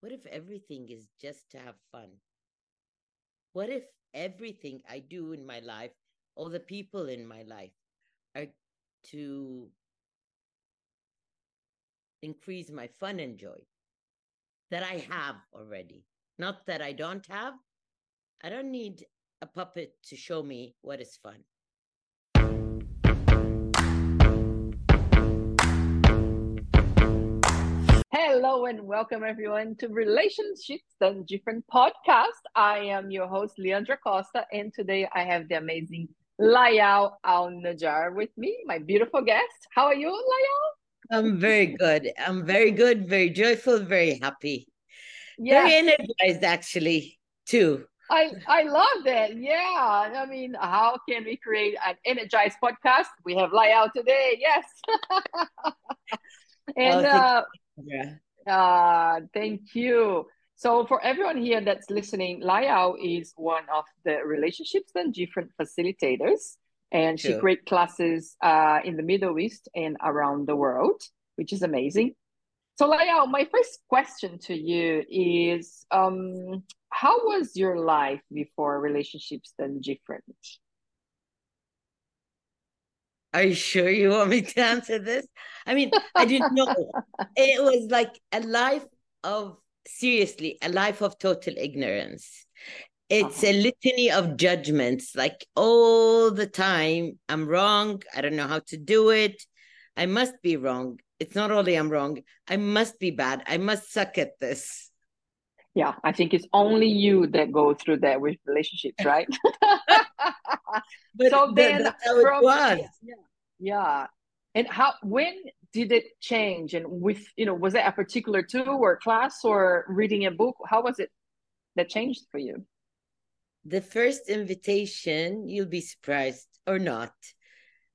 what if everything is just to have fun? What if everything I do in my life, all the people in my life, are to increase my fun and joy that I have already? Not that I don't have. I don't need a puppet to show me what is fun. Hello and welcome everyone to Relationships Done Different podcast. I am your host Leandra Costa, and today I have the amazing Layal Alnajjar with me, my beautiful guest. How are you, Layal? I'm very good. I'm very good, very joyful, very happy. Yeah. Very energized actually, too. I I love that. Yeah. I mean, how can we create an energized podcast? We have Layal today. Yes. and oh, uh, yeah. Uh, thank you. So for everyone here that's listening, Layal is one of the relationships done different facilitators, and sure. she creates classes uh, in the Middle East and around the world, which is amazing. So Layal, my first question to you is, um, how was your life before relationships done different? Are you sure you want me to answer this? I mean, I didn't know. it was like a life of, seriously, a life of total ignorance. It's uh-huh. a litany of judgments, like all the time. I'm wrong. I don't know how to do it. I must be wrong. It's not only I'm wrong, I must be bad. I must suck at this. Yeah, I think it's only you that go through that with relationships, right? but so then from. Yeah, yeah. And how when did it change? And with you know, was it a particular tool or class or reading a book? How was it that changed for you? The first invitation, you'll be surprised or not,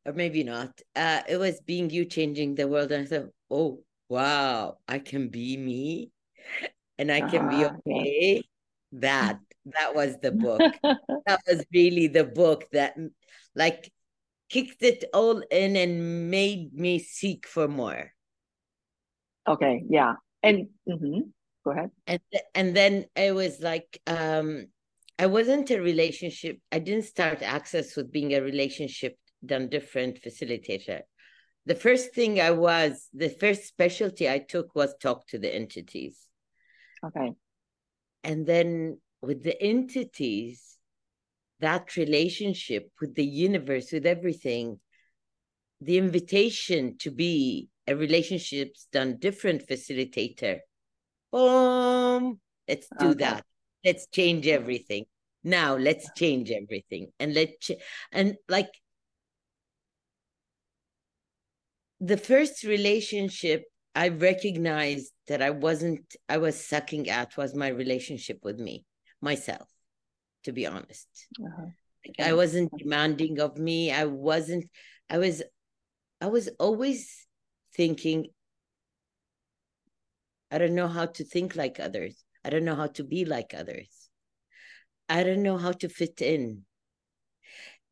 or maybe not. Uh, it was being you changing the world, and I thought, oh wow, I can be me, and I can uh, be uh-huh, okay. Yeah. That that was the book. that was really the book that, like, kicked it all in and made me seek for more. Okay, yeah. And mm-hmm. go ahead. And and then it was like um I wasn't a relationship. I didn't start access with being a relationship done different facilitator. The first thing I was, the first specialty I took was talk to the entities. Okay. And then with the entities, that relationship with the universe, with everything, the invitation to be a relationships done different facilitator. Boom. Let's do okay. that. Let's change everything. Now let's change everything. And let ch- and like the first relationship I recognized that I wasn't I was sucking at was my relationship with me, myself to be honest. Uh-huh. Like I wasn't demanding of me. I wasn't, I was, I was always thinking, I don't know how to think like others. I don't know how to be like others. I don't know how to fit in.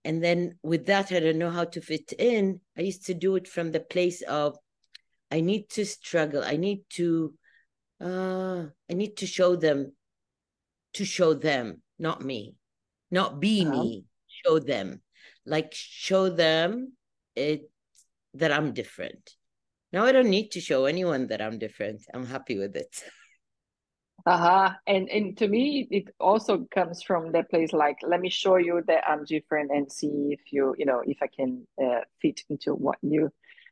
And then with that, I don't know how to fit in. I used to do it from the place of, I need to struggle. I need to, uh, I need to show them, to show them not me, not be uh-huh. me, show them, like show them it that I'm different. Now I don't need to show anyone that I'm different. I'm happy with it. Uh-huh. And and to me it also comes from that place like let me show you that I'm different and see if you, you know, if I can uh, fit into what you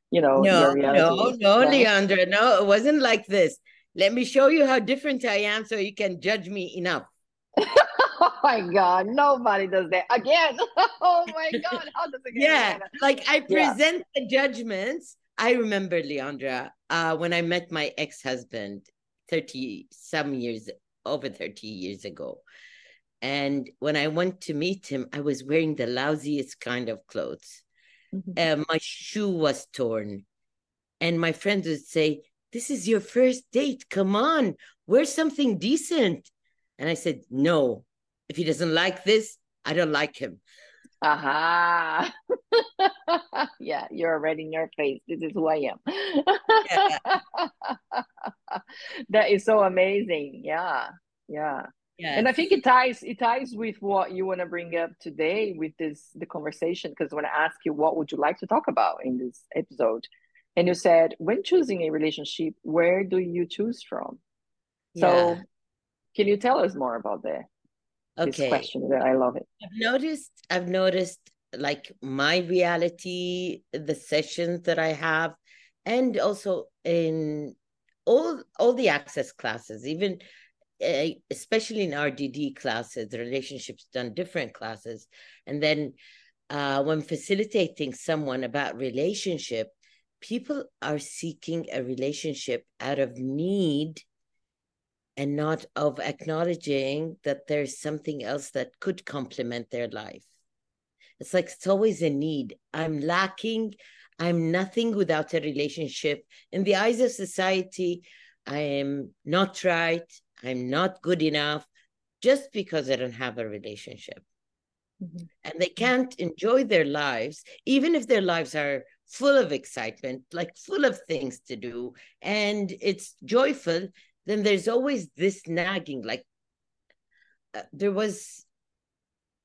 you know, no, no, no, right? Leandra, no, it wasn't like this. Let me show you how different I am so you can judge me enough. oh my god nobody does that again. Oh my god how does it yeah like i present yeah. the judgments. I remember leandra uh, when i met my ex-husband 30 some years over 30 years ago. And when i went to meet him i was wearing the lousiest kind of clothes. Mm-hmm. uh, my shoe was torn. And my friends would say this is your first date. Come on. Wear something decent. And I said, no, if he doesn't like this, I don't like him. Aha. Uh-huh. yeah, you're already in your face. This is who I am. yeah. that is so amazing. Yeah. Yeah. Yes. And I think it ties it ties with what you want to bring up today with this the conversation because when I ask you what would you like to talk about in this episode, and you said when choosing a relationship, where do you choose from? Yeah. So can you tell us more about that? Okay. This question that I love it. I've noticed I've noticed like my reality, the sessions that I have, and also in all all the access classes, even uh, especially in RDD classes, relationships done different classes, and then uh, when facilitating someone about relationship, people are seeking a relationship out of need and not of acknowledging that there's something else that could complement their life. It's like it's always a need. I'm lacking. I'm nothing without a relationship. In the eyes of society, I am not right. I'm not good enough just because I don't have a relationship. Mm-hmm. And they can't enjoy their lives, even if their lives are full of excitement, like full of things to do, and it's joyful, then there's always this nagging. Like uh, there was,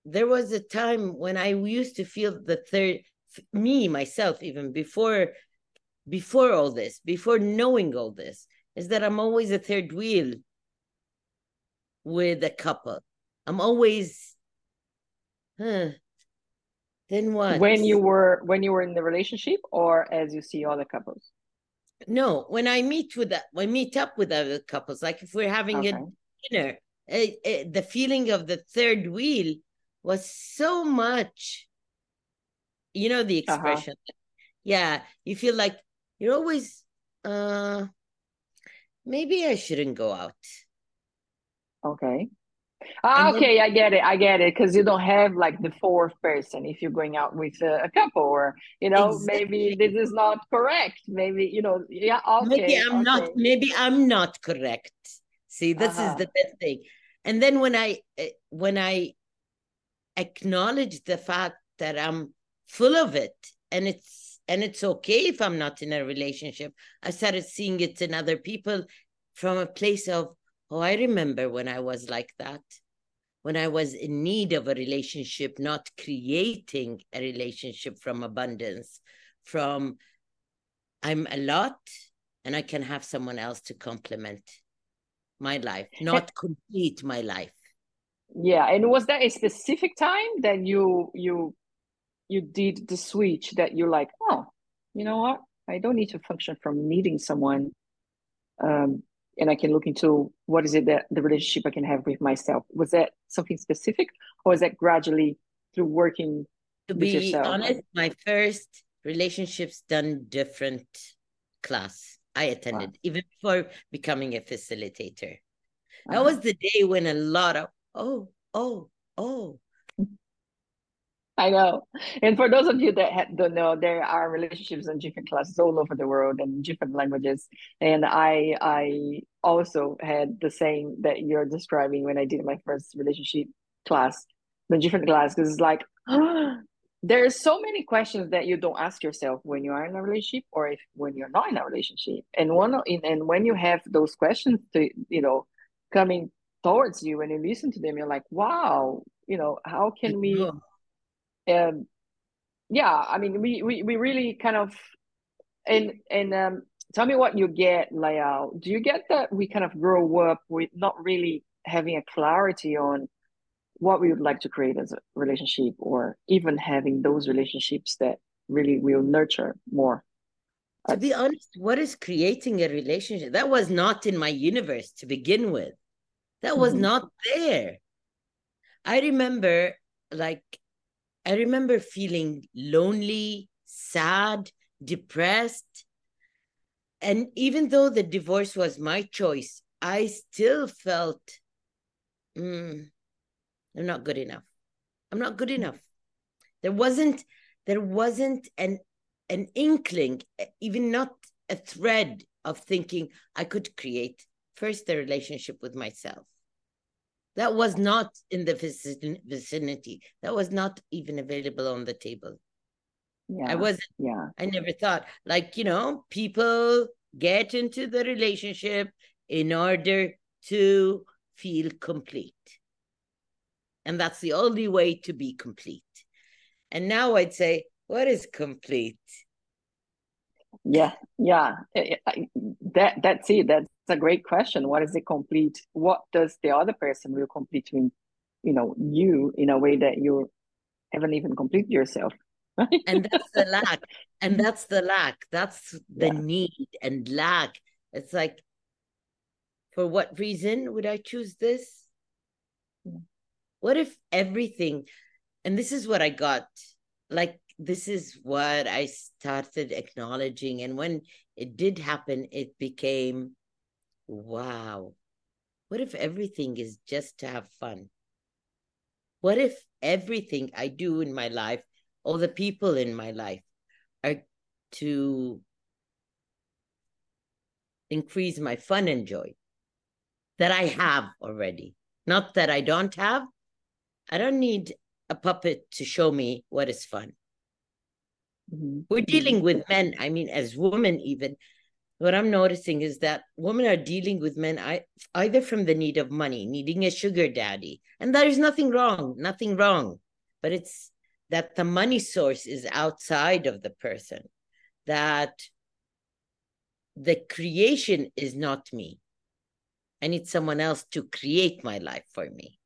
there was a time when I used to feel the third, me myself, even before, before all this, before knowing all this, is that I'm always a third wheel with a couple. I'm always, huh, then what? When you were when you were in the relationship, or as you see other couples? No, when I meet with that, when meet up with other couples, like if we're having okay. a dinner, eh, eh, the feeling of the third wheel was so much. You know the uh-huh. expression. Uh-huh. Yeah, you feel like you're always. uh Maybe I shouldn't go out. Okay. Ah, okay, then, I get it. I get it because you don't have like the fourth person if you're going out with a, a couple, or you know, exactly. maybe this is not correct. Maybe you know, yeah. Okay, maybe I'm okay. not. Maybe I'm not correct. See, this uh-huh. is the best thing. And then when I eh, when I acknowledge the fact that I'm full of it, and it's and it's okay if I'm not in a relationship, I started seeing it in other people from a place of Oh, I remember when I was like that, when I was in need of a relationship, not creating a relationship from abundance, from I'm a lot and I can have someone else to complement my life, not complete my life. Yeah, and was there a specific time that you you you did the switch that you're like, oh, you know what? I don't need to function from needing someone um, and I can look into what is it that the relationship I can have with myself. Was that something specific, or is that gradually through working? To be yourself? honest, my first relationships done different class I attended, wow. even before becoming a facilitator. Uh-huh. That was the day when a lot of oh, oh, oh, I know. And for those of you that don't know, there are relationships done different classes all over the world and different languages. And I I also had the same that you're describing when I did my first relationship class, the different class, because it's like there's so many questions that you don't ask yourself when you are in a relationship or if when you're not in a relationship. And one and when you have those questions to you know coming towards you and you listen to them, you're like, wow, you know, how can we um, yeah, I mean, we, we, we really kind of, and, and, um, tell me what you get, Layal. Do you get that we kind of grow up with not really having a clarity on what we would like to create as a relationship or even having those relationships that really will nurture more? To be honest, what is creating a relationship? That was not in my universe to begin with. That was mm-hmm. not there. I remember like I remember feeling lonely, sad, depressed. And even though the divorce was my choice, I still felt mm, I'm not good enough. I'm not good enough. There wasn't there wasn't an an inkling, even not a thread of thinking I could create first the relationship with myself. That was not in the vicinity. That was not even available on the table. Yeah. I wasn't. Yeah. I never thought, like, you know, people get into the relationship in order to feel complete. And that's the only way to be complete. And now I'd say, what is complete? Yeah, yeah. Eh, eh, that that's it. That's a great question. What is the complete? What does the other person will complete in, you know, you in a way that you haven't even completed yourself? and that's the lack. And that's the lack. That's the yeah. need and lack. It's like, for what reason would I choose this? Yeah. What if everything, and this is what I got, like this is what I started acknowledging. And when it did happen, it became wow. What if everything is just to have fun? What if everything I do in my life, all the people in my life, are to increase my fun and joy that I have already? Not that I don't have. I don't need a puppet to show me what is fun. Mm-hmm. We're dealing with men. I mean, as women, even what I'm noticing is that women are dealing with men either from the need of money, needing a sugar daddy, and there is nothing wrong, nothing wrong, but it's that the money source is outside of the person, that the creation is not me. I need someone else to create my life for me,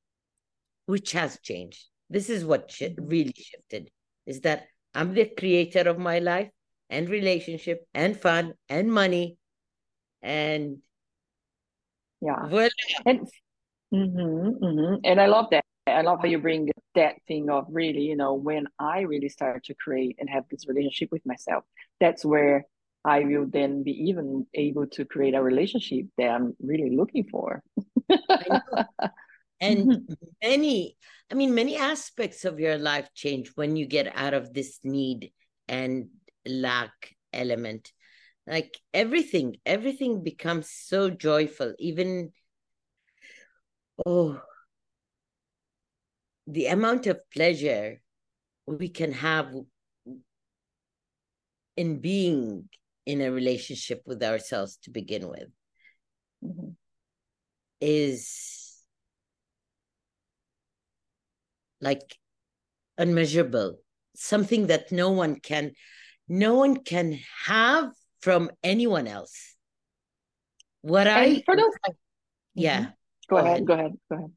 which has changed. This is what really shifted is that I'm the creator of my life and relationship and fun and money and yeah voilà. and mm-hmm, mm-hmm. and i love that i love how you bring that thing of really you know when i really start to create and have this relationship with myself that's where i will then be even able to create a relationship that i'm really looking for and mm-hmm. many i mean many aspects of your life change when you get out of this need and lack element like everything everything becomes so joyful even oh the amount of pleasure we can have in being in a relationship with ourselves to begin with mm-hmm. is like unmeasurable something that no one can no one can have from anyone else. What and i for those yeah mm-hmm. go, go ahead, ahead, go ahead go ahead.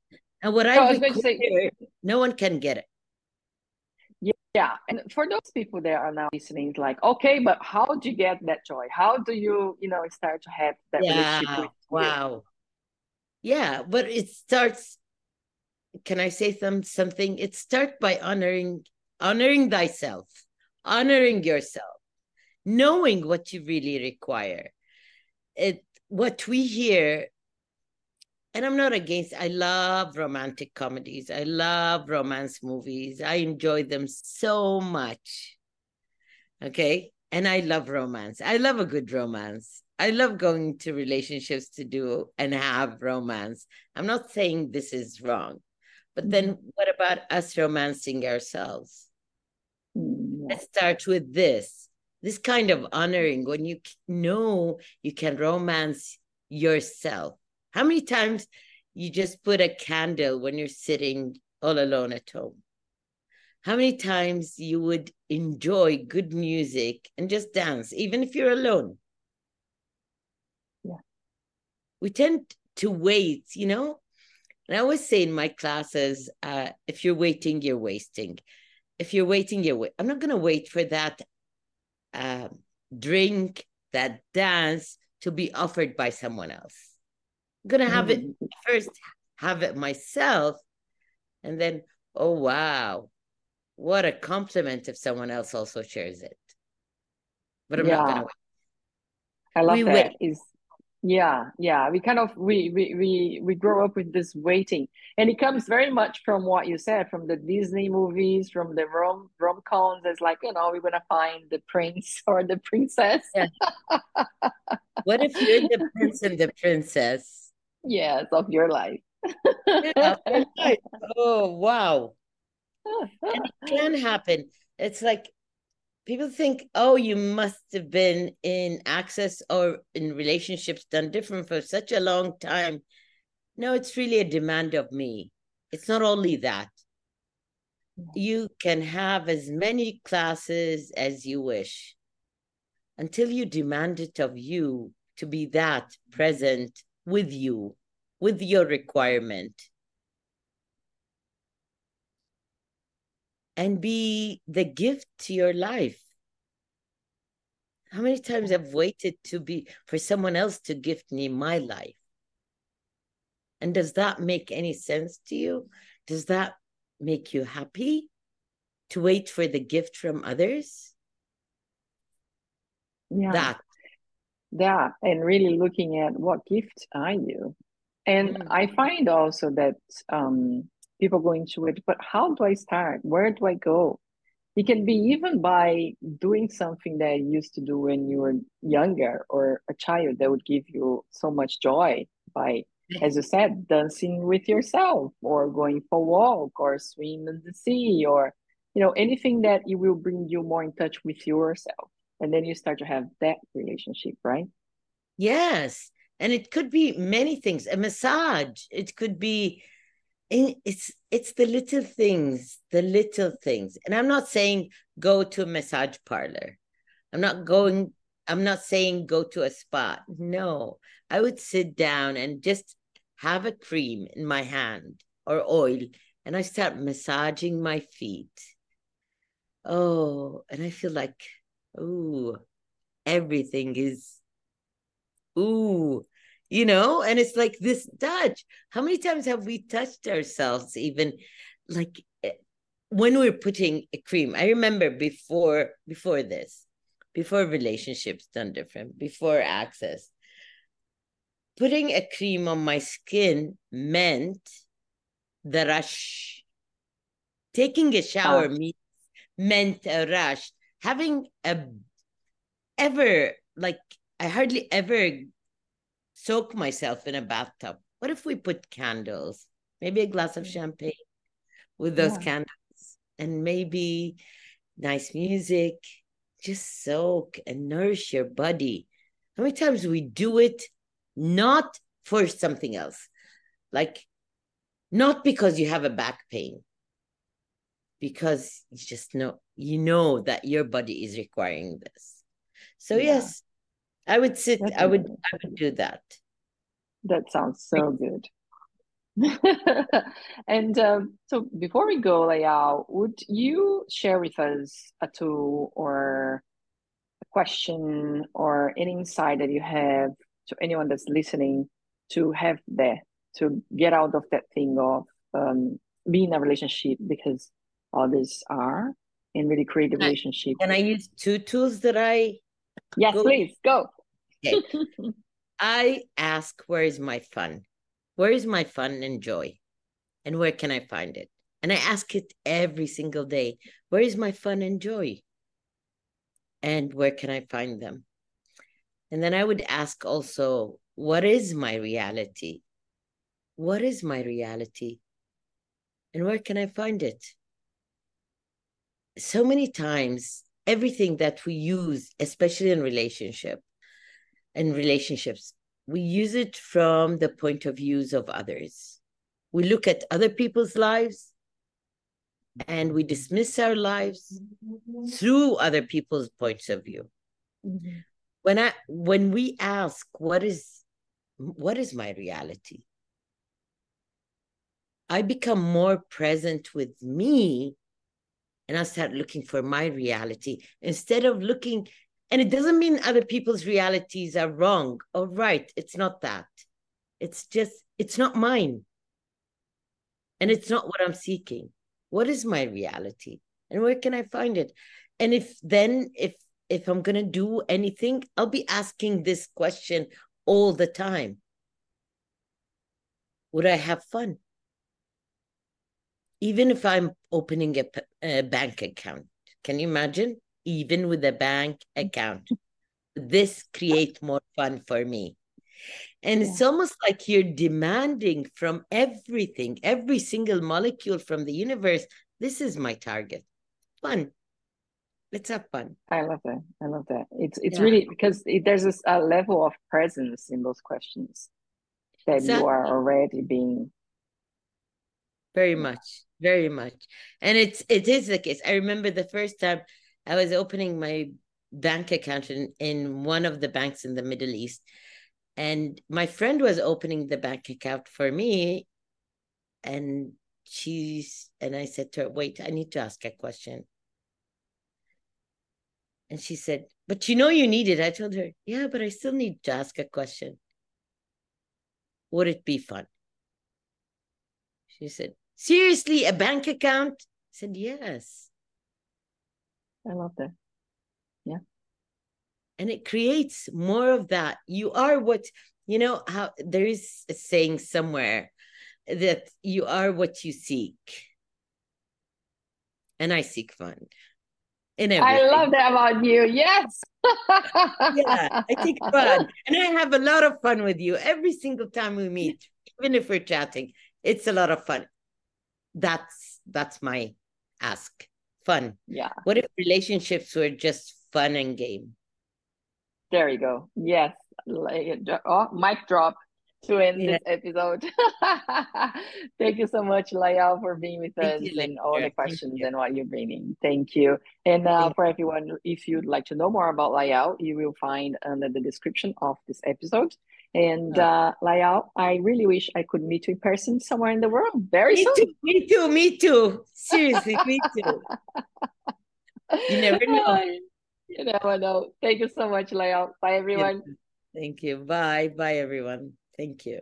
And what no, i, going to say no one can get it. Yeah and for those people that are now listening like okay but how do you get that joy? How do you you know start to have that yeah, relationship wow. You? yeah but it starts can I say some something? It starts by honoring honoring thyself, honoring yourself, knowing what you really require. It what we hear, and I'm not against. I love romantic comedies. I love romance movies. I enjoy them so much. Okay, and I love romance. I love a good romance. I love going to relationships to do and have romance. I'm not saying this is wrong. But then mm-hmm. what about us romancing ourselves? Let's start with this. This kind of honoring when you know you can romance yourself. How many times you just put a candle when you're sitting all alone at home? How many times you would enjoy good music and just dance, even if you're alone? Yeah. We tend to wait, you know, and I always say in my classes, uh, if you're waiting, you're wasting. If you're waiting, you're wait. I'm not going to wait for that uh, drink, that dance to be offered by someone else. I'm going to have mm. it first, have it myself, and then, oh, wow, what a compliment if someone else also shares it. But I'm yeah. not going to wait. I love we that. Wait. Is yeah yeah. We kind of we, we we we grow up with this waiting. And it comes very much from what you said from the disney movies from the rom rom-coms. It's like you know we're gonna find the prince or the princess. Yeah. what if you're the prince and the princess? Yes of your life. Yeah, oh wow. and it can happen. It's like people think, oh, you must have been in access or in relationships done different for such a long time. No, it's really a demand of me. It's not only that. You can have as many classes as you wish until you demand it of you to be that present with you, with your requirement. And be the gift to your life. How many times I've waited to be for someone else to gift me my life? And does that make any sense to you? Does that make you happy to wait for the gift from others? Yeah. That. Yeah. And really looking at what gift are you? And mm. I find also that um, people go into it, but how do I start? Where do I go? It can be even by doing something that you used to do when you were younger or a child that would give you so much joy by as you said, dancing with yourself or going for a walk or swim in the sea or, you know, anything that you will bring you more in touch with yourself. And then you start to have that relationship, right? Yes. And it could be many things. A massage. It could be it's it's the little things, the little things. And I'm not saying go to a massage parlor. I'm not going I'm not saying go to a spot. No, I would sit down and just have a cream in my hand or oil and I start massaging my feet. Oh, and I feel like, ooh, everything is, ooh, you know, and it's like this touch. How many times have we touched ourselves, even like eh, when we're putting a cream? I remember before before this, before relationships done different, before access, putting a cream on my skin meant the rush. Taking a shower oh. meant a rush. Having a ever like I hardly ever soak myself in a bathtub. What if we put candles? Maybe a glass of champagne with those yeah. candles and maybe nice music. Just soak and nourish your body. How many times we do it not for something else. Like, not because you have a back pain, because you just know, you know that your body is requiring this. So, yeah. yes, I would sit, Definitely. I would, I would do that. That sounds so good. and um, so before we go, Layal, would you share with us a tool or a question or an insight that you have to anyone that's listening to have that to get out of that thing of um, being in a relationship because others are and really create a relationship. Can I use two tools that I? Yes, go? please go. Okay. I ask, where is my fun? Where is my fun and joy? And where can I find it? And I ask it every single day. Where is my fun and joy? And where can I find them? And then I would ask also, what is my reality? What is my reality? And where can I find it? So many times, everything that we use, especially in relationship, in relationships, we use it from the point of views of others. We look at other people's lives and we dismiss our lives through other people's points of view. When i when we ask what is what is my reality i become more present with me and i start looking for my reality instead of looking and it doesn't mean other people's realities are wrong. Or right. It's not that. It's just it's not mine. And it's not what i'm seeking. What is my reality? And where can i find it? And if then if if I'm going to do anything, I'll be asking this question all the time. Would I have fun? Even if I'm opening a, a bank account, can you imagine? Even with a bank account, this creates more fun for me. And yeah. it's almost like you're demanding from everything, every single molecule from the universe. This is my target. Fun. Let's have fun. I love that. I love that. It's it's yeah. really because it, there's this, a level of presence in those questions that exactly. you are already being. Very much, very much, and it's it is the case. I remember the first time I was opening my bank account in, in one of the banks in the Middle East, and my friend was opening the bank account for me and she's and i said to her wait i need to ask a question. And she said but you know you need it. I told her yeah but i still need to ask a question. Would it be fun? She said seriously a bank account? I said yes i love that. Yeah. And it creates more of that. You are what you know how there is a saying somewhere that you are what you seek. And i seek fun in everything. i love that about you. Yes. Yeah i take fun. And i have a lot of fun with you. Every single time we meet even if we're chatting it's a lot of fun. That's that's my ask fun yeah what if relationships were just fun and game there you go. Yes. Oh, mic drop to end yeah. this episode. Thank you so much, Layal, for being with Thank us you, and all the questions and what you're bringing. Thank you. And uh, for everyone, if you'd like to know more about Layal, you will find under the description of this episode. And uh, Layal, I really wish I could meet you in person somewhere in the world very me soon. Too, me too. Me too. Seriously, me too. You never know. You never know. Thank you so much, Leo. Bye, everyone. Thank you. Bye. Bye, everyone. Thank you.